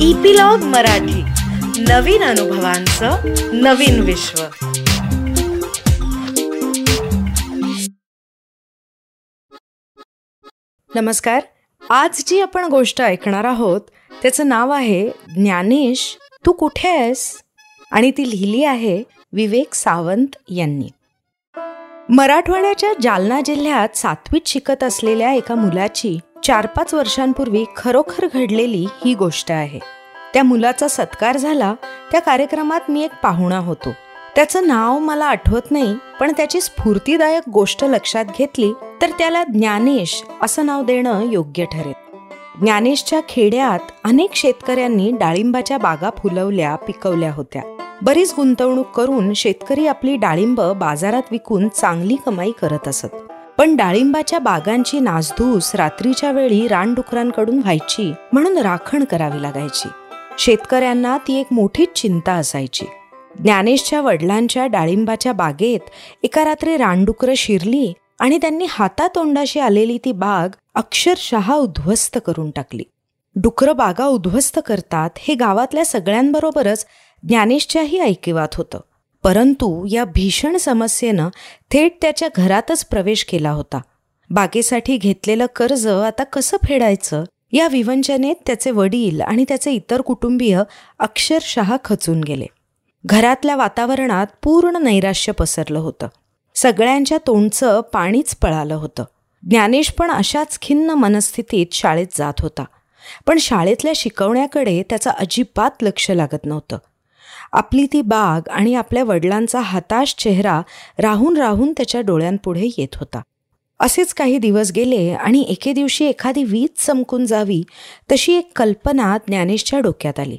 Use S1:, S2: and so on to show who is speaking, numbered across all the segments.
S1: Epilogue Marathi. नवीन अनुभवांचं नवीन विश्व. नमस्कार. आज जी आपण गोष्ट ऐकणार आहोत त्याचं नाव आहे ज्ञानेश तू कुठे आहेस? आणि ती लिहिली आहे विवेक सावंत यांनी. मराठवाड्याच्या जालना जिल्ह्यात सातवीत शिकत असलेल्या एका मुलाची चार पाच वर्षांपूर्वी खरोखर घडलेली ही गोष्ट आहे. त्या मुलाचा सत्कार झाला त्या कार्यक्रमात मी एक पाहुणा होतो. त्याचं नाव मला आठवत नाही पण त्याची स्फूर्तीदायक गोष्ट लक्षात घेतली तर त्याला ज्ञानेश असं नाव देणं योग्य ठरेल. ज्ञानेशच्या खेड्यात अनेक शेतकऱ्यांनी डाळिंबाच्या बागा फुलवल्या पिकवल्या होत्या. बरीच गुंतवणूक करून शेतकरी आपली डाळिंब बाजारात विकून चांगली कमाई करत असत. पण डाळिंबाच्या बागांची नासधूस रात्रीच्या वेळी रानडुकरांकडून व्हायची म्हणून राखण करावी लागायची. शेतकऱ्यांना ती एक मोठीच चिंता असायची. ज्ञानेशच्या वडिलांच्या डाळिंबाच्या बागेत एका रात्री रानडुकरं शिरली आणि त्यांनी हातातोंडाशी आलेली ती बाग अक्षरशः उद्ध्वस्त करून टाकली. डुकरं बागा उद्ध्वस्त करतात हे गावातल्या सगळ्यांबरोबरच ज्ञानेशच्याही ऐकिवात होतं. परंतु या भीषण समस्येनं थेट त्याच्या घरातच प्रवेश केला होता. बागेसाठी घेतलेलं कर्ज आता कसं फेडायचं? या विवंचनेत त्याचे वडील आणि त्याचे इतर कुटुंबीय अक्षरशः खचून गेले. घरातल्या वातावरणात पूर्ण नैराश्य पसरलं होतं. सगळ्यांच्या तोंडचं पाणीच पळालं होतं. ज्ञानेश पण अशाच खिन्न मनस्थितीत शाळेत जात होता. पण शाळेतल्या शिकवण्याकडे त्याचं अजिबात लक्ष लागत नव्हतं. आपली ती बाग आणि आपल्या वडिलांचा हताश चेहरा राहून राहून त्याच्या डोळ्यांपुढे येत होता. असेच काही दिवस गेले आणि एके दिवशी एखादी वीज चमकून जावी तशी एक कल्पना ज्ञानेशच्या डोक्यात आली.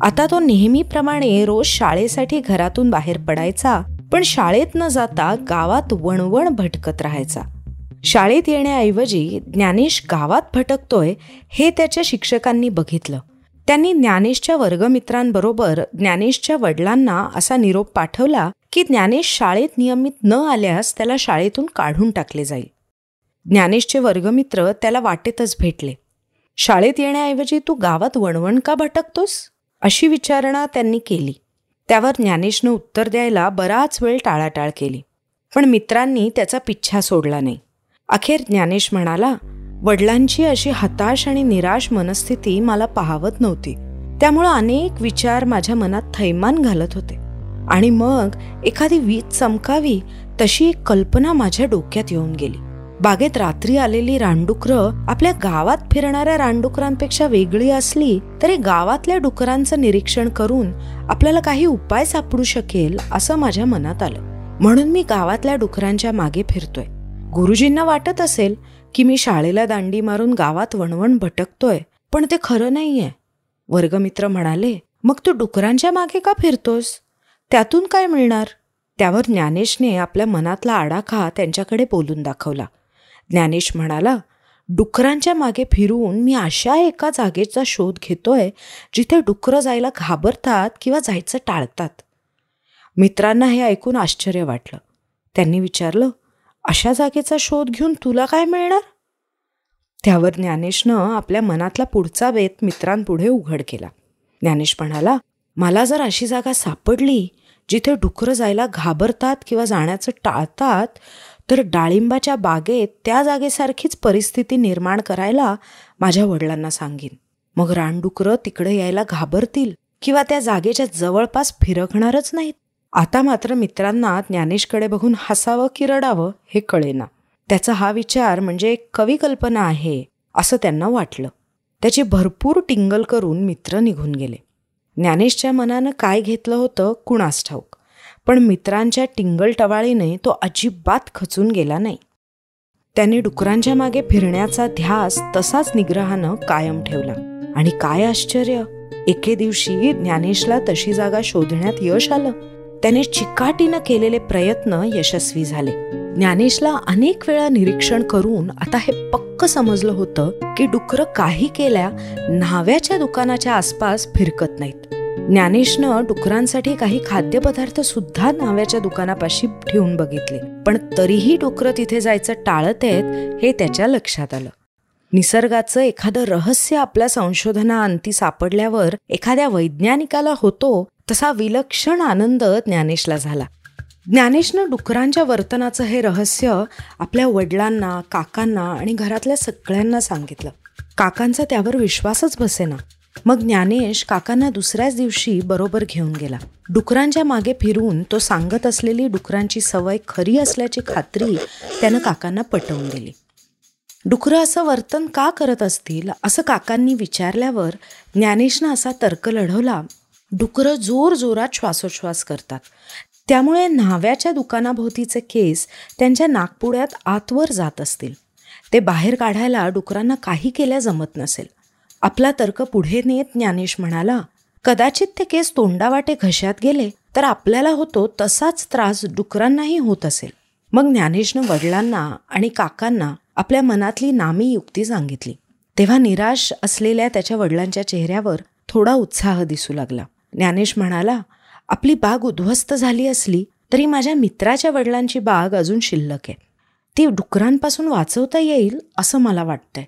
S1: आता तो नेहमीप्रमाणे रोज शाळेसाठी घरातून बाहेर पडायचा पण शाळेत न जाता गावात वणवण भटकत राहायचा. शाळेत येण्याऐवजी ज्ञानेश गावात भटकतोय हे त्याच्या शिक्षकांनी बघितलं. त्यांनी ज्ञानेशच्या वर्गमित्रांबरोबर ज्ञानेशच्या वडिलांना असा निरोप पाठवला की ज्ञानेश शाळेत नियमित न आल्यास त्याला शाळेतून काढून टाकले जाईल. ज्ञानेशचे वर्गमित्र त्याला वाटेतच भेटले. शाळेत येण्याऐवजी तू गावात वणवण का भटकतोस? अशी विचारणा त्यांनी केली. त्यावर ज्ञानेशनं उत्तर द्यायला बराच वेळ टाळाटाळ केली. पण मित्रांनी त्याचा पिच्छा सोडला नाही. अखेर ज्ञानेश म्हणाला वडिलांची अशी हताश आणि निराश मनस्थिती मला पाहावत नव्हती. त्यामुळं अनेक विचार माझ्या मनात थैमान घालत होते. आणि मग एखादी वीज चमकावी तशी एक कल्पना माझ्या डोक्यात येऊन गेली. बागेत रात्री आलेली रानडुकरं आपल्या गावात फिरणाऱ्या रानडुकरांपेक्षा वेगळी असली तरी गावातल्या डुकरांचं निरीक्षण करून आपल्याला काही उपाय सापडू शकेल असं माझ्या मनात आलं. म्हणून मी गावातल्या डुकरांच्या मागे फिरतोय. गुरुजींना वाटत असेल की मी शाळेला दांडी मारून गावात वणवण भटकतोय पण ते खरं नाहीये. वर्गमित्र म्हणाले मग तू डुकरांच्या मागे का फिरतोस? त्यातून काय मिळणार? त्यावर ज्ञानेशने आपल्या मनातला आडाखा त्यांच्याकडे बोलून दाखवला. ज्ञानेश म्हणाला डुकरांच्या मागे फिरून मी अशा एका जागेचा शोध घेतोय जिथे डुकरं जायला घाबरतात किंवा जायचं टाळतात. मित्रांना हे ऐकून आश्चर्य वाटलं. त्यांनी विचारलं अशा जागेचा शोध घेऊन तुला काय मिळणार? त्यावर ज्ञानेशनं आपल्या मनातला पुढचा वेत मित्रांपुढे उघड केला. ज्ञानेश म्हणाला मला जर अशी जागा सापडली जिथे डुकरं जायला घाबरतात किंवा जाण्याचं टाळतात तर डाळिंबाच्या बागेत त्या जागेसारखीच परिस्थिती निर्माण करायला माझ्या वडिलांना सांगेन. मग रानडुकरं तिकडे यायला घाबरतील किंवा त्या जागेच्या जवळपास फिरकणारच नाहीत. आता मात्र मित्रांना ज्ञानेशकडे बघून हसावं की रडावं हे कळेना. त्याचा हा विचार म्हणजे एक कवी कल्पना आहे असं त्यांना वाटलं. त्याची भरपूर टिंगल करून मित्र निघून गेले. ज्ञानेशच्या मनानं काय घेतलं होतं कुणास ठाऊक पण मित्रांच्या टिंगल टवाळीने तो अजिबात खचून गेला नाही. त्याने डुकरांच्या मागे फिरण्याचा ध्यास तसाच निग्रहानं कायम ठेवला. आणि काय आश्चर्य एके दिवशी ज्ञानेशला तशी जागा शोधण्यात यश आलं. त्याने चिकाटीनं केलेले प्रयत्न यशस्वी झाले. ज्ञानेशला अनेक वेळा निरीक्षण करून आता हे पक्क समजलं होतं की डुकरं काही केल्या न्हाव्याच्या दुकानाच्या आसपास फिरकत नाहीत. ज्ञानेशनं डुकरांसाठी काही खाद्यपदार्थ सुद्धा नाव्याच्या दुकानापाशी ठेवून बघितले पण तरीही डुकरं तिथे जायचं टाळत आहेत हे त्याच्या लक्षात आलं. निसर्गाचं एखादं रहस्य आपल्या संशोधनाअंती सापडल्यावर एखाद्या वैज्ञानिकाला होतो तसा विलक्षण आनंद ज्ञानेशला झाला. ज्ञानेशनं डुकरांच्या वर्तनाचं हे रहस्य आपल्या वडिलांना काकांना आणि घरातल्या सगळ्यांना सांगितलं. काकांचा त्यावर विश्वासच बसेना. मग ज्ञानेश काकांना दुसऱ्याच दिवशी बरोबर घेऊन गेला. डुकरांच्या मागे फिरून तो सांगत असलेली डुकरांची सवय खरी असल्याची खात्री त्यानं काकांना पटवून दिली. डुकरं असं वर्तन का करत असतील असं काकांनी विचारल्यावर ज्ञानेशनं असा तर्क लढवला डुकरं जोर जोरात श्वासोच्छ्वास करतात. त्यामुळे न्हाव्याच्या दुकानाभोवतीचे केस त्यांच्या नागपुड्यात आतवर जात असतील. ते बाहेर काढायला डुकरांना काही केल्या जमत नसेल. आपला तर्क पुढे नेत ज्ञानेश म्हणाला कदाचित ते केस तोंडावाटे घशात गेले तर आपल्याला होतो तसाच त्रास डुकरांनाही होत असेल. मग ज्ञानेशनं वडिलांना आणि काकांना आपल्या मनातली नामी युक्ती सांगितली. तेव्हा निराश असलेल्या त्याच्या वडिलांच्या चेहऱ्यावर थोडा उत्साह दिसू लागला. ज्ञानेश म्हणाला आपली बाग उद्ध्वस्त झाली असली तरी माझ्या मित्राच्या वडिलांची बाग अजून शिल्लक आहे. ती डुकरांपासून वाचवता येईल असं मला वाटतंय.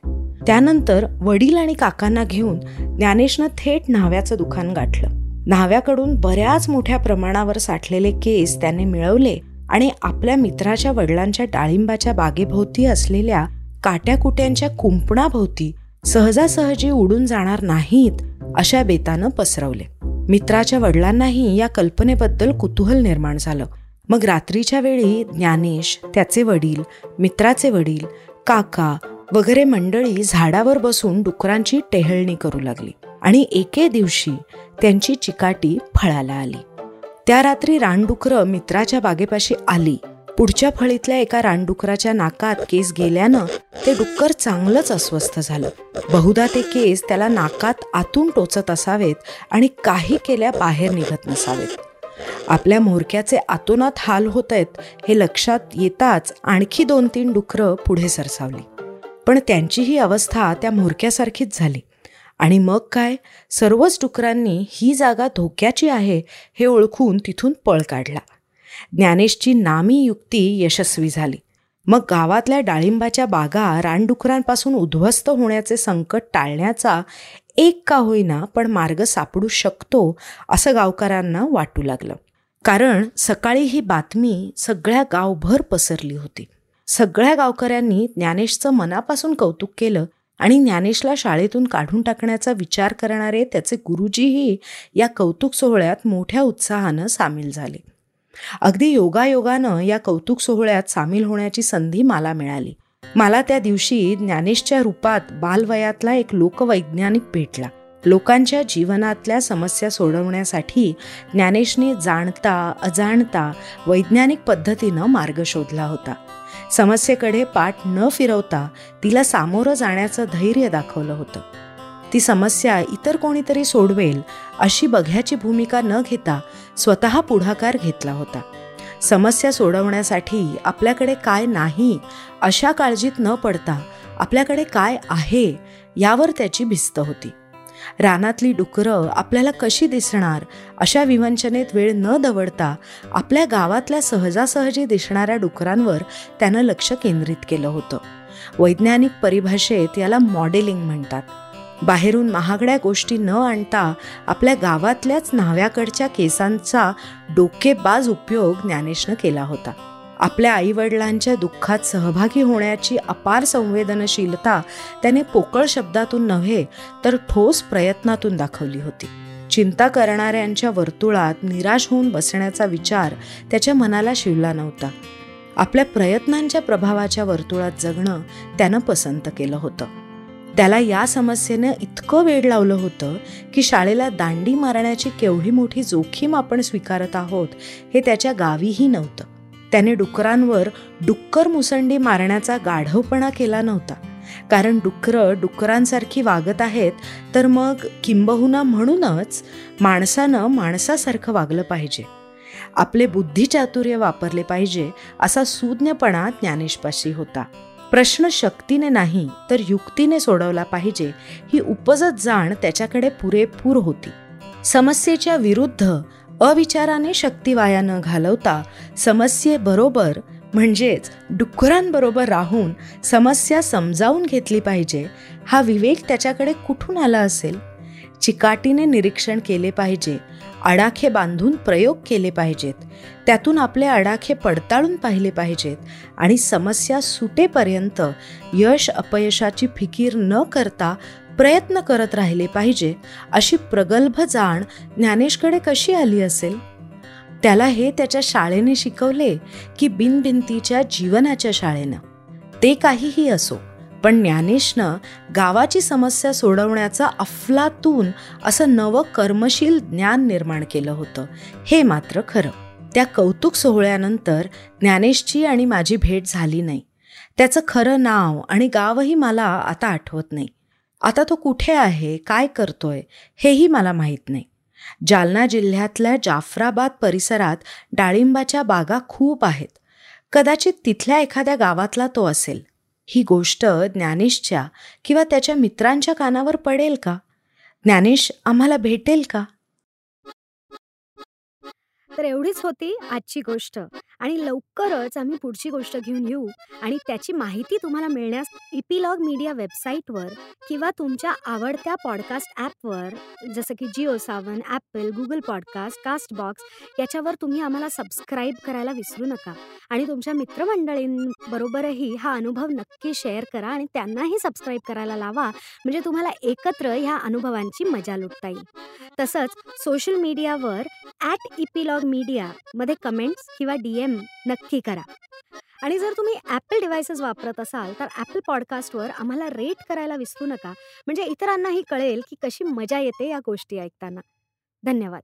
S1: त्यानंतर वडील आणि काकांना घेऊन ज्ञानेशनं थेट न्हाव्याचं दुकान गाठलं. न्हाव्याकडून बऱ्याच मोठ्या प्रमाणावर साठलेले केस त्याने मिळवले आणि आपल्या मित्राच्या वडिलांच्या डाळिंबाच्या बागेभोवती असलेल्या काट्याकुट्यांच्या कुंपणाभोवती सहजासहजी उडून जाणार नाहीत अशा बेतानं पसरवले. मित्राच्या वडिलांनाही या कल्पनेबद्दल कुतूहल निर्माण झालं. मग रात्रीच्या वेळी ज्ञानेश त्याचे वडील मित्राचे वडील काका वगैरे मंडळी झाडावर बसून डुकरांची टेहळणी करू लागली आणि एके दिवशी त्यांची चिकाटी फळाला आली. त्या रात्री रानडुकरं मित्राच्या बागेपाशी आली. पुढच्या फळीतल्या एका रानडुकराच्या नाकात केस गेल्यानं ते डुक्कर चांगलंच अस्वस्थ झालं. बहुधा ते केस त्याला नाकात आतून टोचत असावेत आणि काही केल्या बाहेर निघत नसावेत. आपल्या मोरक्याचे आतोनात हाल होत आहेत हे लक्षात येताच आणखी दोन तीन डुकरं पुढे सरसावली. पण त्यांची ही अवस्था त्या मोरक्यासारखीच झाली. आणि मग काय? सर्वच डुकरांनी ही जागा धोक्याची आहे हे ओळखून तिथून पळ काढला. ज्ञानेशची नामी युक्ती यशस्वी झाली. मग गावातल्या डाळिंबाच्या बागा रानडुकरांपासून उद्ध्वस्त होण्याचे संकट टाळण्याचा एक का होईना पण मार्ग सापडू शकतो असं गावकऱ्यांना वाटू लागलं. कारण सकाळी ही बातमी सगळ्या गावभर पसरली होती. सगळ्या गावकऱ्यांनी ज्ञानेशचं मनापासून कौतुक केलं आणि ज्ञानेशला शाळेतून काढून टाकण्याचा विचार करणारे त्याचे गुरुजीही या कौतुक सोहळ्यात मोठ्या उत्साहानं सामील झाले. अगदी योगायोगानं या कौतुक सोहळ्यात सामील होण्याची संधी मला मिळाली. मला त्या दिवशी ज्ञानेशच्या रूपात बालवयातला एक लोकवैज्ञानिक भेटला. लोकांच्या जीवनातल्या समस्या सोडवण्यासाठी ज्ञानेशने जाणता अजाणता वैज्ञानिक पद्धतीनं मार्ग शोधला होता. समस्येकडे पाठ न फिरवता तिला सामोरं जाण्याचं धैर्य दाखवलं होतं. ती समस्या इतर कोणीतरी सोडवेल अशी बघ्याची भूमिका न घेता स्वतः पुढाकार घेतला होता. समस्या सोडवण्यासाठी आपल्याकडे काय नाही अशा काळजीत न पडता आपल्याकडे काय आहे यावर त्याची भिस्त होती. रानातली डुकरं आपल्याला कशी दिसणार अशा विवंचनेत वेळ न दवडता आपल्या गावातल्या सहजासहजी दिसणाऱ्या डुकरांवर त्यानं लक्ष केंद्रित केलं होतं. वैज्ञानिक परिभाषेत याला मॉडेलिंग म्हणतात. बाहेरून महागड्या गोष्टी न आणता आपल्या गावातल्याच न्हाव्याकडच्या केसांचा डोकेबाज उपयोग ज्ञानेशनं केला होता. आपल्या आईवडिलांच्या दुःखात सहभागी होण्याची अपार संवेदनशीलता त्याने पोकळ शब्दातून नव्हे तर ठोस प्रयत्नातून दाखवली होती. चिंता करणाऱ्यांच्या वर्तुळात निराश होऊन बसण्याचा विचार त्याच्या मनाला शिवला नव्हता. आपल्या प्रयत्नांच्या प्रभावाच्या वर्तुळात जगणं त्यानं पसंत केलं होतं. त्याला या समस्येनं इतकं वेळ लावलं होतं की शाळेला दांडी मारण्याची केवढी मोठी जोखीम आपण स्वीकारत आहोत हे त्याच्या गावीही नव्हतं. त्याने डुकरांवर डुक्कर मुसंडी मारण्याचा गाढवपणा केला नव्हता. कारण डुकरं डुकरांसारखी वागत आहेत तर मग किंबहुना म्हणूनच माणसानं माणसासारखं वागलं पाहिजे. आपले बुद्धिचातुर्य वापरले पाहिजे असा सुज्ञपणा ज्ञानेशपाशी होता. प्रश्न शक्तीने नाही तर युक्तीने सोडवला पाहिजे ही उपजत जाण त्याच्याकडे पुरेपूर होती. समस्येच्या विरुद्ध अविचाराने शक्ती वाया न घालवता समस्येबरोबर म्हणजेच डुक्करांबरोबर राहून समस्या समजावून घेतली पाहिजे हा विवेक त्याच्याकडे कुठून आला असेल? चिकाटीने निरीक्षण केले पाहिजे अडाखे बांधून प्रयोग केले पाहिजेत. त्यातून आपले अडाखे पडताळून पाहिले पाहिजेत आणि समस्या सुटेपर्यंत यश अपयशाची फिकीर न करता प्रयत्न करत राहिले पाहिजे अशी प्रगल्भ जाण ज्ञानेशकडे कशी आली असेल? त्याला हे त्याच्या शाळेने शिकवले की बिनभिंतीच्या जीवनाच्या शाळेनं. ते काहीही असो पण ज्ञानेशनं गावाची समस्या सोडवण्याचा अफलातून असं नवं कर्मशील ज्ञान निर्माण केलं होतं. हे मात्र खरं. त्या कौतुक सोहळ्यानंतर ज्ञानेशची आणि माझी भेट झाली नाही. त्याचं खरं नाव आणि गावही मला आता आठवत नाही. आता तो कुठे आहे काय करतोय हेही मला माहीत नाही. जालना जिल्ह्यातल्या जाफराबाद परिसरात डाळिंबाच्या बागा खूप आहेत. कदाचित तिथल्या एखाद्या गावातला तो असेल. ही गोष्ट ज्ञानेशच्या किंवा त्याच्या मित्रांच्या कानावर पडेल का? ज्ञानेश आम्हाला भेटेल का?
S2: तर एवढीच होती आजची गोष्ट. आणि लवकरच आम्ही पुढची गोष्ट घेऊन येऊ आणि त्याची माहिती तुम्हाला मिळण्यास इपिलॉग मीडिया वेबसाईटवर किंवा तुमच्या आवडत्या पॉडकास्ट ॲपवर जसं की Jio Saavn Apple Google podcast Castbox याच्यावर तुम्ही आम्हाला सबस्क्राईब करायला विसरू नका. आणि तुमच्या मित्रमंडळींबरोबरही हा अनुभव नक्की शेअर करा आणि त्यांनाही सबस्क्राईब करायला लावा. म्हणजे तुम्हाला एकत्र ह्या अनुभवांची मजा लुटता येईल. तसंच सोशल मीडियावर ॲट इपिलॉग मीडियामध्ये कमेंट्स किंवा डी एम नक्की करा. आणि जर तुम्ही ॲपल डिव्हायसेस वापरत असाल तर ॲपल पॉडकास्टवर आम्हाला रेट करायला विसरू नका. म्हणजे इतरांनाही कळेल की कशी मजा येते या गोष्टी ऐकताना. धन्यवाद.